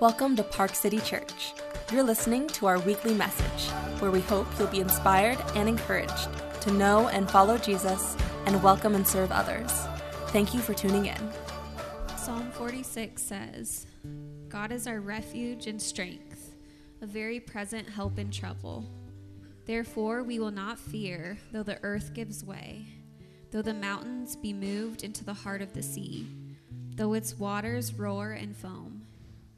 Welcome to Park City Church. You're listening to our weekly message, where we hope you'll be inspired and encouraged to know and follow Jesus and welcome and serve others. Thank you for tuning in. Psalm 46 says, God is our refuge and strength, a very present help in trouble. Therefore, we will not fear, though the earth gives way, though the mountains be moved into the heart of the sea, though its waters roar and foam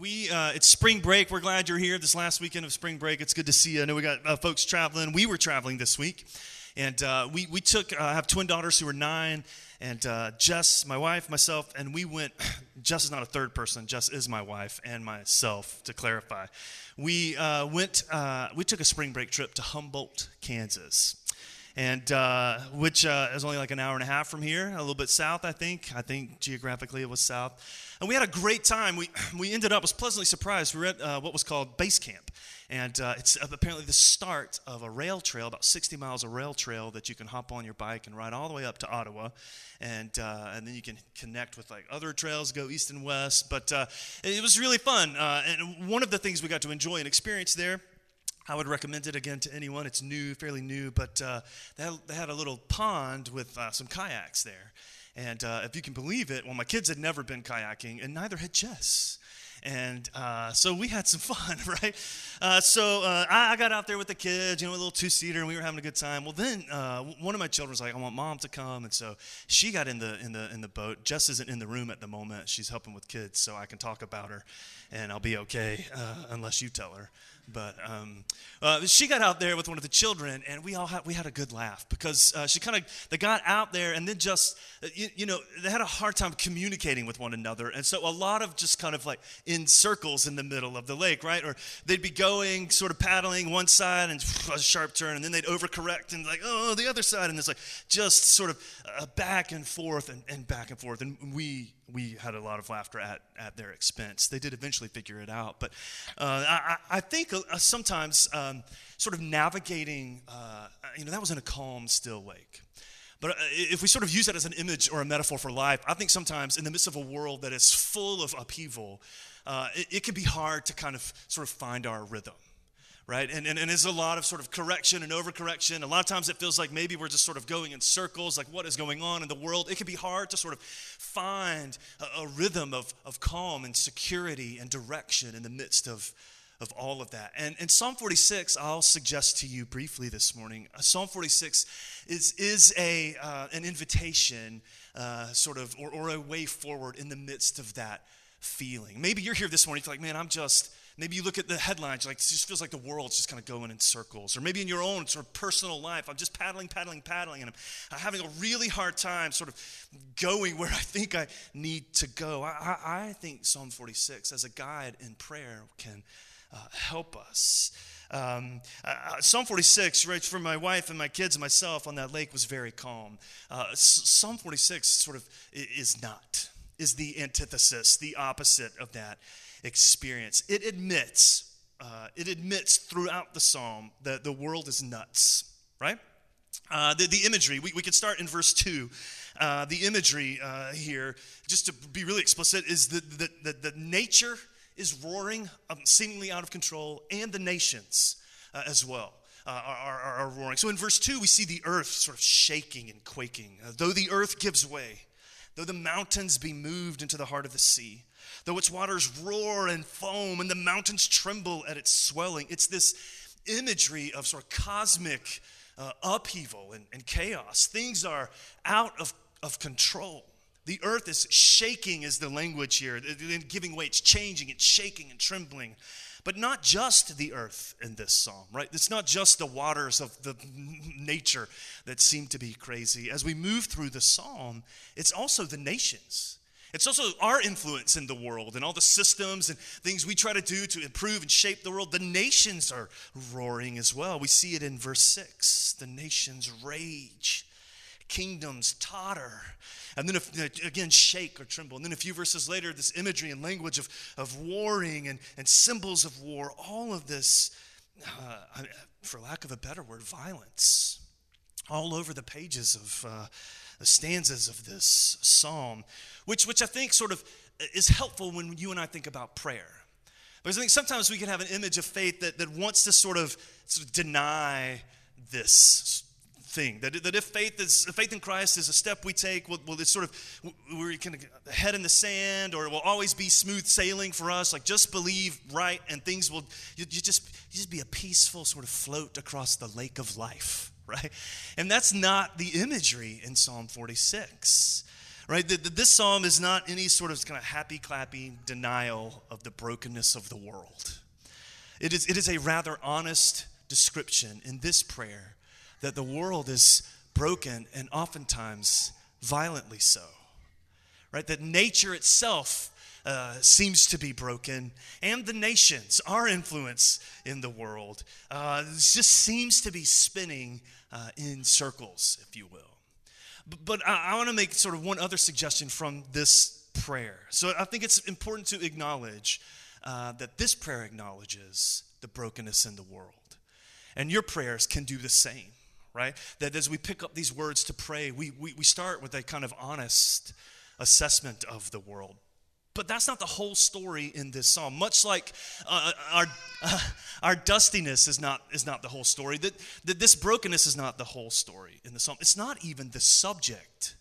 we uh, it's spring break. We're glad you're here this last weekend of spring break. It's good to see you. I know we got uh, folks traveling. We were traveling this week, and uh, we we took. Uh, I have twin daughters who are nine, and uh, Jess, my wife, myself, and we went. Jess is not a third person. Jess is my wife and myself. To clarify, we uh, went. we took a spring break trip to Humboldt, Kansas and uh, which uh, is only like an hour and a half from here, a little bit south, I think. I think geographically it was south. And we had a great time. We, we ended up, was pleasantly surprised. We were at uh, what was called base camp. And uh, it's apparently the start of a rail trail, about 60 miles of rail trail that you can hop on your bike and ride all the way up to Ottawa. And, uh, and then you can connect with like other trails, go east and west. But uh, it was really fun. And one of the things we got to enjoy and experience there I would recommend it again to anyone. It's new, fairly new, but uh, they, had, they, had, a little pond with uh, some kayaks there. And uh, if you can believe it, well, my kids had never been kayaking, and neither had Jess. And uh, so we had some fun, right? Uh, so uh, I, I, got out there with the kids, you know, a little two seater, and we were having a good time. Well, then one of my children was like, "I want mom to come," and so she got in the in the in the boat. Jess isn't in the room at the moment; she's helping with kids, so I can talk about her, and I'll be okay unless you tell her. But um, uh, she got out there with one of the children, and we all had we had a good laugh because uh, she kind of they got out there, and then just uh, you, you, know they had a hard time communicating with one another, and so a lot of just kind of like in circles in the middle of the lake, right? Or they'd be going sort of paddling one side and a sharp turn, and then they'd overcorrect and like oh the other side, and it's like just sort of uh, back and forth and, and back and forth, and we we had a lot of laughter at, at their expense. They did eventually figure it out. But uh, I, I, think uh, sometimes um, sort of navigating, uh, you know, that was in a calm, still lake. But uh, if we sort of use that as an image or a metaphor for life, I think sometimes in the midst of a world that is full of upheaval, uh, it, it can be hard to kind of sort of find our rhythm right? And, and, and there's a lot of sort of correction and overcorrection. A lot of times it feels like maybe we're just sort of going in circles, like what is going on in the world. It can be hard to sort of find a, a rhythm of, of calm and security and direction in the midst of, of all of that. And in Psalm 46, I'll suggest to you briefly this morning, uh, Psalm 46 is, is a, uh, an invitation, uh, sort of, or, or a way forward in the midst of that feeling. Maybe you're here this morning, you feel like, man, I'm just Maybe you look at the headlines, like it just feels like the world's just kind of going in circles. Or maybe in your own sort of personal life, I'm just paddling, paddling, paddling, and I'm having a really hard time sort of going where I think I need to go. I, I, I think Psalm 46 as a guide in prayer can uh, help us. Um, uh, uh Psalm 46, right, for my wife and my kids and myself on that lake was very calm. Uh, Psalm 46 sort of is not, is the antithesis, the opposite of that experience. It admits, uh, it admits throughout the psalm that the world is nuts, right? Uh, the, the, imagery, we, we could start in verse 2. Uh, the imagery here, just to be really explicit, is that the, the, the, nature is roaring, um, seemingly out of control, and the nations uh, as well. Uh, are, are, are, roaring. So in verse 2, we see the earth sort of shaking and quaking. Uh, though the earth gives way, though the mountains be moved into the heart of the sea, though its waters roar and foam and the mountains tremble at its swelling. It's this imagery of sort of cosmic uh, upheaval and, and chaos. Things are out of, of control. The earth is shaking, is the language here, giving way. It's changing, it's shaking and trembling. But not just the earth in this psalm, right? It's not just the waters of the nature that seem to be crazy. As we move through the psalm, it's also the nations. It's also our influence in the world and all the systems and things we try to do to improve and shape the world. The nations are roaring as well. We see it in verse 6. The nations rage, kingdoms totter. And then, if, again, shake or tremble. And then a few verses later, this imagery and language of, of warring and, and symbols of war, all of this, uh, for lack of a better word, violence, all over the pages of uh, the stanzas of this psalm, which, which I think sort of is helpful when you and I think about prayer. Because I think sometimes we can have an image of faith that, that wants to sort of, sort of deny this thing. That, that if faith is faith in Christ is a step we take, will, will it's sort of we're kind of head in the sand, or it will always be smooth sailing for us. Like just believe right, and things will you, you just you just be a peaceful sort of float across the lake of life right? And that's not the imagery in Psalm 46, right? This psalm is not any sort of kind of happy clappy denial of the brokenness of the world. It is, it is a rather honest description in this prayer that the world is broken and oftentimes violently so, right? That nature itself uh, seems to be broken, and the nations, our influence in the world, uh, just seems to be spinning uh, in circles, if you will. But, I, I want to make sort of one other suggestion from this prayer. So I think it's important to acknowledge uh, that this prayer acknowledges the brokenness in the world. And your prayers can do the same, right? That as we pick up these words to pray, we, we, we start with a kind of honest assessment of the world. But that's not the whole story in this psalm. Much like uh, our, uh, our dustiness is not, is not the whole story, that, that this brokenness is not the whole story in the psalm. It's not even the subject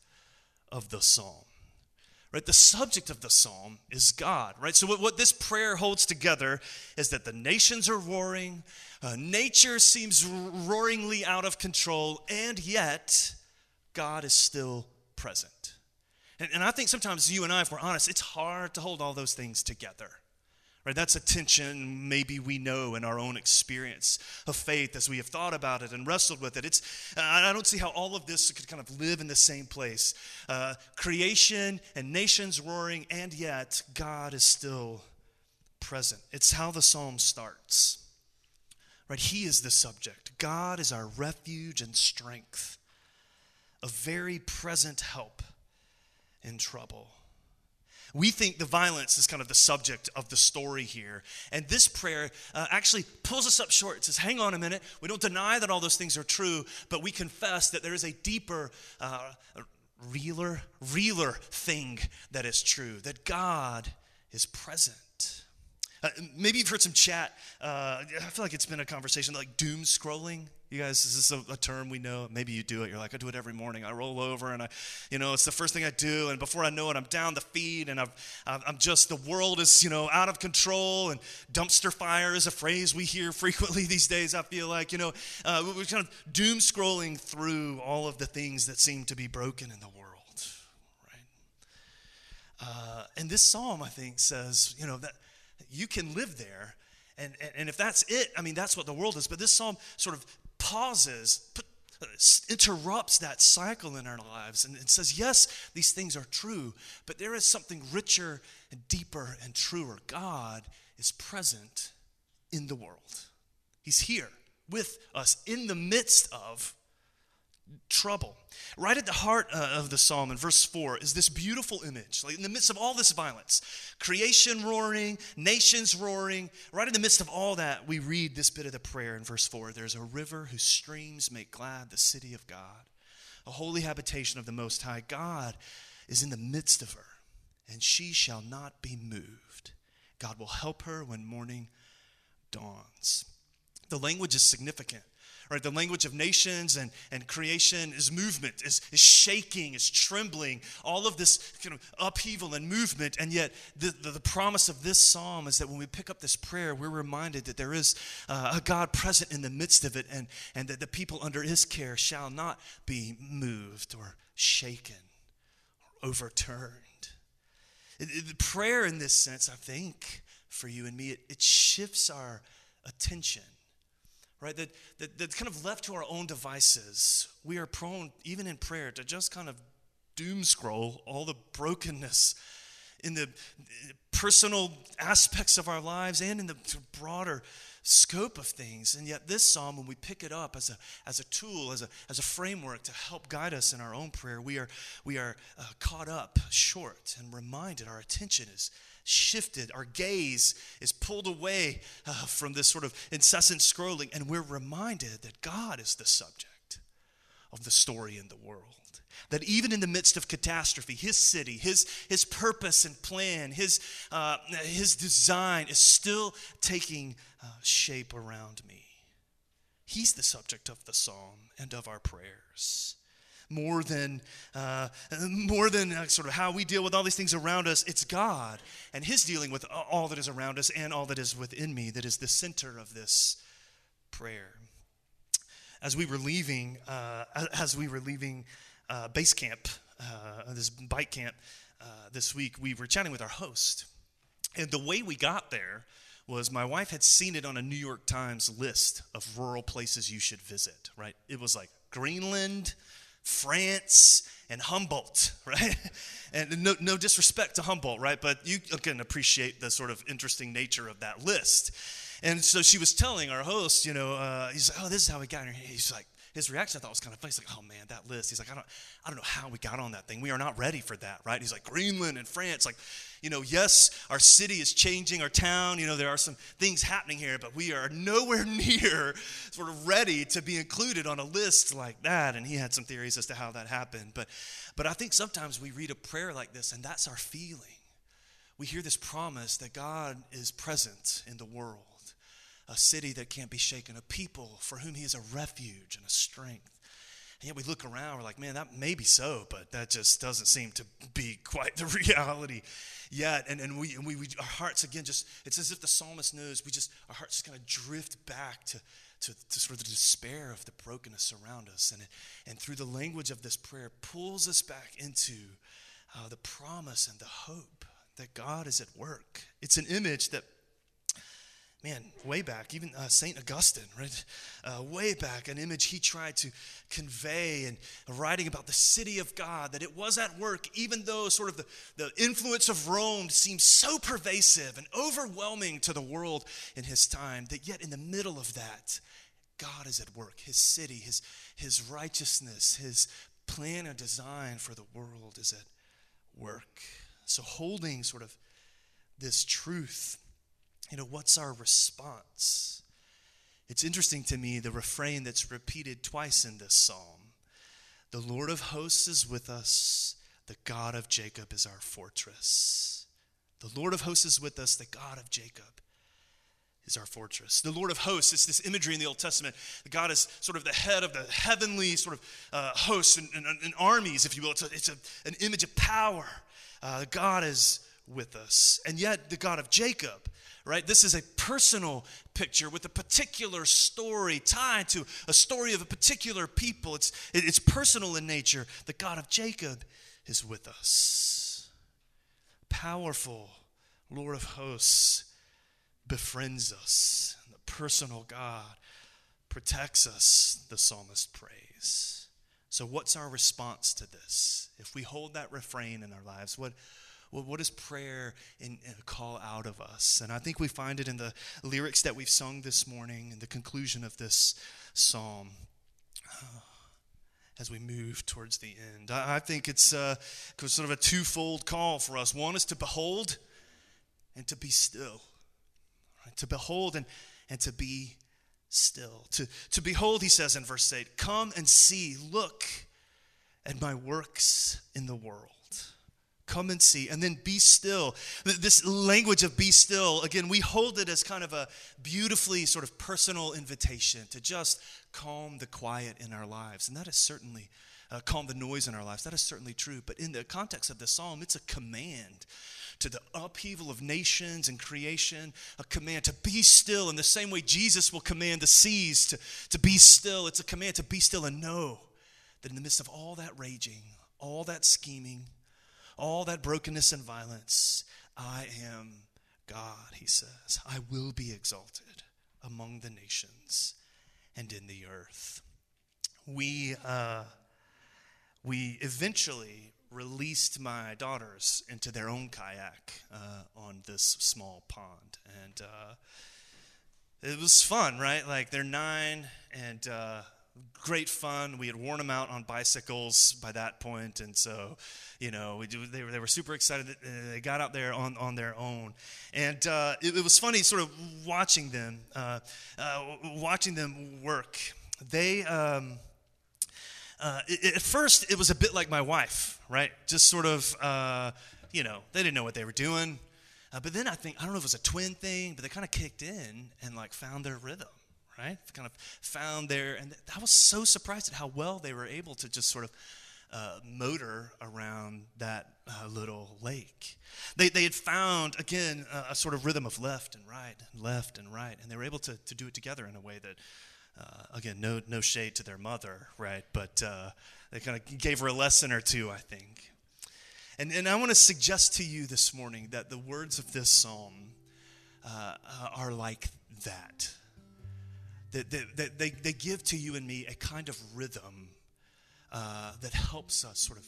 of the psalm. Right? The subject of the psalm is God, right? So, what, what this prayer holds together is that the nations are roaring, uh, nature seems roaringly out of control, and yet God is still present. And, and I think sometimes you and I, if we're honest, it's hard to hold all those things together. Right? That's a tension maybe we know in our own experience of faith as we have thought about it and wrestled with it. It's, I don't see how all of this could kind of live in the same place. Uh, creation and nations roaring, and yet God is still present. It's how the psalm starts. Right? He is the subject. God is our refuge and strength, a very present help in trouble. We think the violence is kind of the subject of the story here. And this prayer uh, actually pulls us up short. It says, hang on a minute. We don't deny that all those things are true, but we confess that there is a deeper, uh, realer, realer thing that is true, that God is present. Uh, maybe you've heard some chat. Uh, I feel like it's been a conversation like doom scrolling. You guys, is this a, a, term we know? Maybe you do it. You're like, I do it every morning. I roll over and I, you know, it's the first thing I do. And before I know it, I'm down the feed and I've, I'm just, the world is, you know, out of control. And dumpster fire is a phrase we hear frequently these days. I feel like, you know, uh, we're kind of doom scrolling through all of the things that seem to be broken in the world, right? Uh, and this psalm, I think, says, you know, that you can live there. And, and, and if that's it, I mean, that's what the world is. But this psalm sort of pauses, put, uh, interrupts that cycle in our lives and it says, yes, these things are true, but there is something richer and deeper and truer. God is present in the world, He's here with us in the midst of trouble. Right at the heart uh, of the psalm in verse 4 is this beautiful image. Like in the midst of all this violence, creation roaring, nations roaring, right in the midst of all that, we read this bit of the prayer in verse 4 There's a river whose streams make glad the city of God, a holy habitation of the Most High. God is in the midst of her, and she shall not be moved. God will help her when morning dawns. The language is significant right? The language of nations and, and creation is movement, is, is shaking, is trembling, all of this kind of upheaval and movement. And yet, the, the, the promise of this psalm is that when we pick up this prayer, we're reminded that there is uh, a God present in the midst of it and, and that the people under his care shall not be moved or shaken or overturned. It, prayer, in this sense, I think, for you and me, it, it shifts our attention right? That, that, that kind of left to our own devices, we are prone, even in prayer, to just kind of doom scroll all the brokenness in the personal aspects of our lives and in the broader scope of things. And yet, this psalm, when we pick it up as a, as a tool, as a, as a framework to help guide us in our own prayer, we are, we are uh, caught up short and reminded our attention is shifted, our gaze is pulled away uh, from this sort of incessant scrolling, and we're reminded that God is the subject of the story in the world. That even in the midst of catastrophe, his city, his, his purpose and plan, his, uh, his design is still taking uh, shape around me. He's the subject of the psalm and of our prayers more than uh, more than uh, sort of how we deal with all these things around us. It's God and His dealing with all that is around us and all that is within me that is the center of this prayer. As we were leaving, uh, as we were leaving uh, base camp, uh, this bike camp uh, this week, we were chatting with our host, and the way we got there was my wife had seen it on a New York Times list of rural places you should visit, right? It was like Greenland, France, and Humboldt, right? And no, no disrespect to Humboldt, right? But you can appreciate the sort of interesting nature of that list. And so she was telling our host, you know, uh, he's like, oh, this is how we got here. He's like, his reaction I thought was kind of funny. He's like, oh man, that list. He's like, I don't, I don't know how we got on that thing. We are not ready for that, right? He's like, Greenland and France. Like, you know, yes, our city is changing, our town, you know, there are some things happening here, but we are nowhere near sort of ready to be included on a list like that. And he had some theories as to how that happened. But, but I think sometimes we read a prayer like this, and that's our feeling. We hear this promise that God is present in the world a city that can't be shaken, a people for whom he is a refuge and a strength. And yet we look around, we're like, man, that may be so, but that just doesn't seem to be quite the reality yet. And, and, we, and we, we, our hearts, again, just, it's as if the psalmist knows, we just, our hearts just kind of drift back to, to, to sort of the despair of the brokenness around us. And, and through the language of this prayer, pulls us back into uh, the promise and the hope that God is at work. It's an image that man, way back, even uh, St. Augustine, right? Uh, way back, an image he tried to convey and writing about the city of God, that it was at work, even though sort of the, the influence of Rome seemed so pervasive and overwhelming to the world in his time, that yet in the middle of that, God is at work. His city, his, his righteousness, his plan and design for the world is at work. So, holding sort of this truth you know, what's our response? It's interesting to me the refrain that's repeated twice in this psalm The Lord of hosts is with us, the God of Jacob is our fortress. The Lord of hosts is with us, the God of Jacob is our fortress. The Lord of hosts, it's this imagery in the Old Testament. God is sort of the head of the heavenly sort of uh, hosts and, and, and, armies, if you will. It's, a, it's a, an image of power. Uh, God is with us. And yet, the God of Jacob, right? This is a personal picture with a particular story tied to a story of a particular people. It's, it's personal in nature. The God of Jacob is with us. Powerful Lord of hosts befriends us. The personal God protects us, the psalmist prays. So, what's our response to this? If we hold that refrain in our lives, what, what does prayer in, call out of us? And I think we find it in the lyrics that we've sung this morning in the conclusion of this psalm. as we move towards the end, I, I think it's uh, sort of a twofold call for us. One is to behold and to be still. Right? To behold and, and to be still. To, to behold, he says in verse 8, come and see, look at my works in the world. Come and see. And then be still. This language of be still, again, we hold it as kind of a beautifully sort of personal invitation to just calm the quiet in our lives. And that is certainly, uh, calm the noise in our lives. That is certainly true. But in the context of the psalm, it's a command to the upheaval of nations and creation, a command to be still in the same way Jesus will command the seas to, to be still. It's a command to be still and know that in the midst of all that raging, all that scheming, all that brokenness and violence, I am God, he says. I will be exalted among the nations and in the earth. We, uh, we eventually released my daughters into their own kayak uh, on this small pond. And uh, it was fun, right? Like they're nine and uh, great fun. We had worn them out on bicycles by that point, and so you know we do, they were they were super excited. Uh, they got out there on on their own, and uh, it, it, was funny sort of watching them uh, uh watching them work. They. Um, uh, it, at first, it was a bit like my wife, right? Just sort of, uh, you know, they didn't know what they were doing. but then I think, I don't know if it was a twin thing, but they kind of kicked in and like found their rhythm right? Kind of found there, and I was so surprised at how well they were able to just sort of uh, motor around that uh, little lake. They, they had found, again, a, a, sort of rhythm of left and right, and left and right, and they were able to, to do it together in a way that, uh, again, no, no shade to their mother, right? But uh, they kind of gave her a lesson or two, I think. And, and I want to suggest to you this morning that the words of this psalm uh, uh, are like that that, that, that they, they give to you and me a kind of rhythm uh, that helps us sort of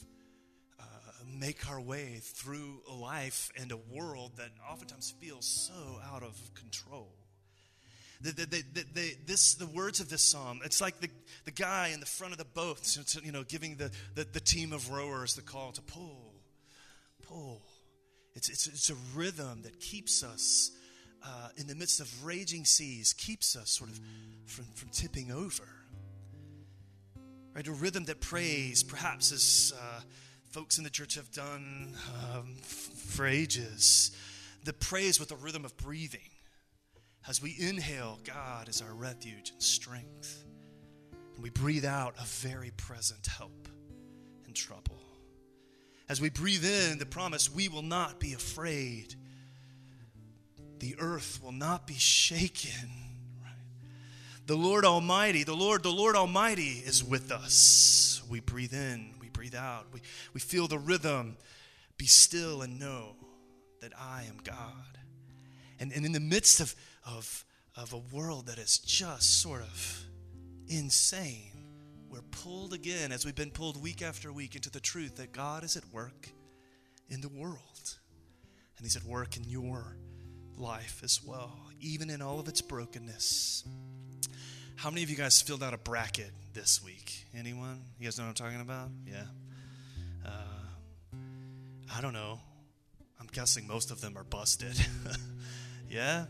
uh, make our way through a life and a world that oftentimes feels so out of control. The, the, the, this, the words of this psalm, it's like the, the guy in the front of the boat, you know, giving the, the, the team of rowers the call to pull, pull. It's, it's, it's a rhythm that keeps us uh, in the midst of raging seas, keeps us sort of from, from tipping over. Right? A rhythm that prays, perhaps as uh, folks in the church have done um, for ages, that prays with a rhythm of breathing. As we inhale, God is our refuge and strength. And we breathe out a very present help in trouble. As we breathe in the promise, we will not be afraid. The earth will not be shaken the Lord Almighty, the Lord, the Lord Almighty is with us. We breathe in, we breathe out, we, we feel the rhythm. Be still and know that I am God. And, and in the midst of, of, of a world that is just sort of insane, we're pulled again, as we've been pulled week after week, into the truth that God is at work in the world. And He's at work in your life as well, even in all of its brokenness. How many of you guys filled out a bracket this week? Anyone? You guys know what I'm talking about? Yeah. Uh, I don't know. I'm guessing most of them are busted. yeah?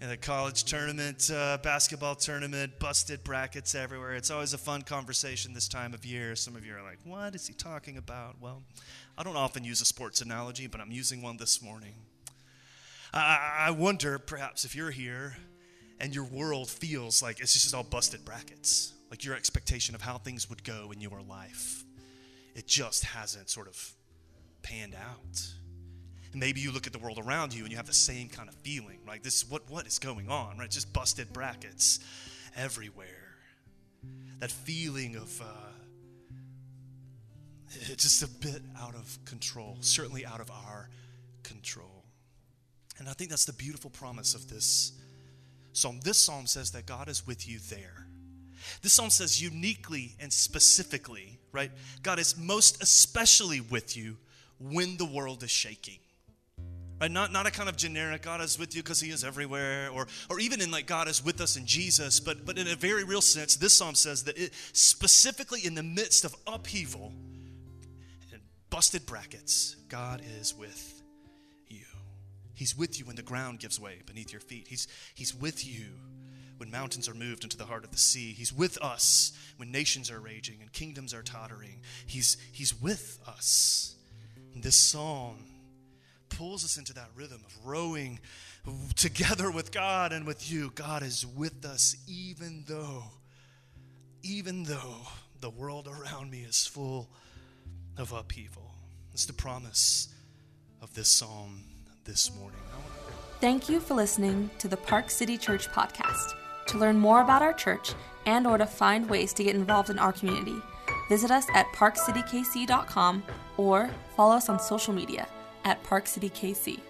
In the college tournament, uh, basketball tournament, busted brackets everywhere. It's always a fun conversation this time of year. Some of you are like, what is he talking about? Well, I don't often use a sports analogy, but I'm using one this morning. I, wonder, perhaps, if you're here and your world feels like it's just all busted brackets, like your expectation of how things would go in your life, it just hasn't sort of panned out. And maybe you look at the world around you and you have the same kind of feeling, like this what what is going on, right? Just busted brackets everywhere. That feeling of uh, it's just a bit out of control, certainly out of our control. And I think that's the beautiful promise of this psalm. This psalm says that God is with you there. This psalm says uniquely and specifically, right? God is most especially with you when the world is shaking. Right? Not, not a kind of generic God is with you because he is everywhere, or, or even in like God is with us in Jesus, but, but in a very real sense, this psalm says that it specifically in the midst of upheaval and busted brackets, God is with He's with you when the ground gives way beneath your feet. He's, he's with you when mountains are moved into the heart of the sea. He's with us when nations are raging and kingdoms are tottering. He's, he's with us This psalm pulls us into that rhythm of rowing together with God and with you. God is with us even though, even though the world around me is full of upheaval. It's the promise of this psalm this morning. Thank you for listening to the Park City Church podcast. To learn more about our church and or to find ways to get involved in our community, visit us at parkcitykc.com or follow us on social media at parkcitykc.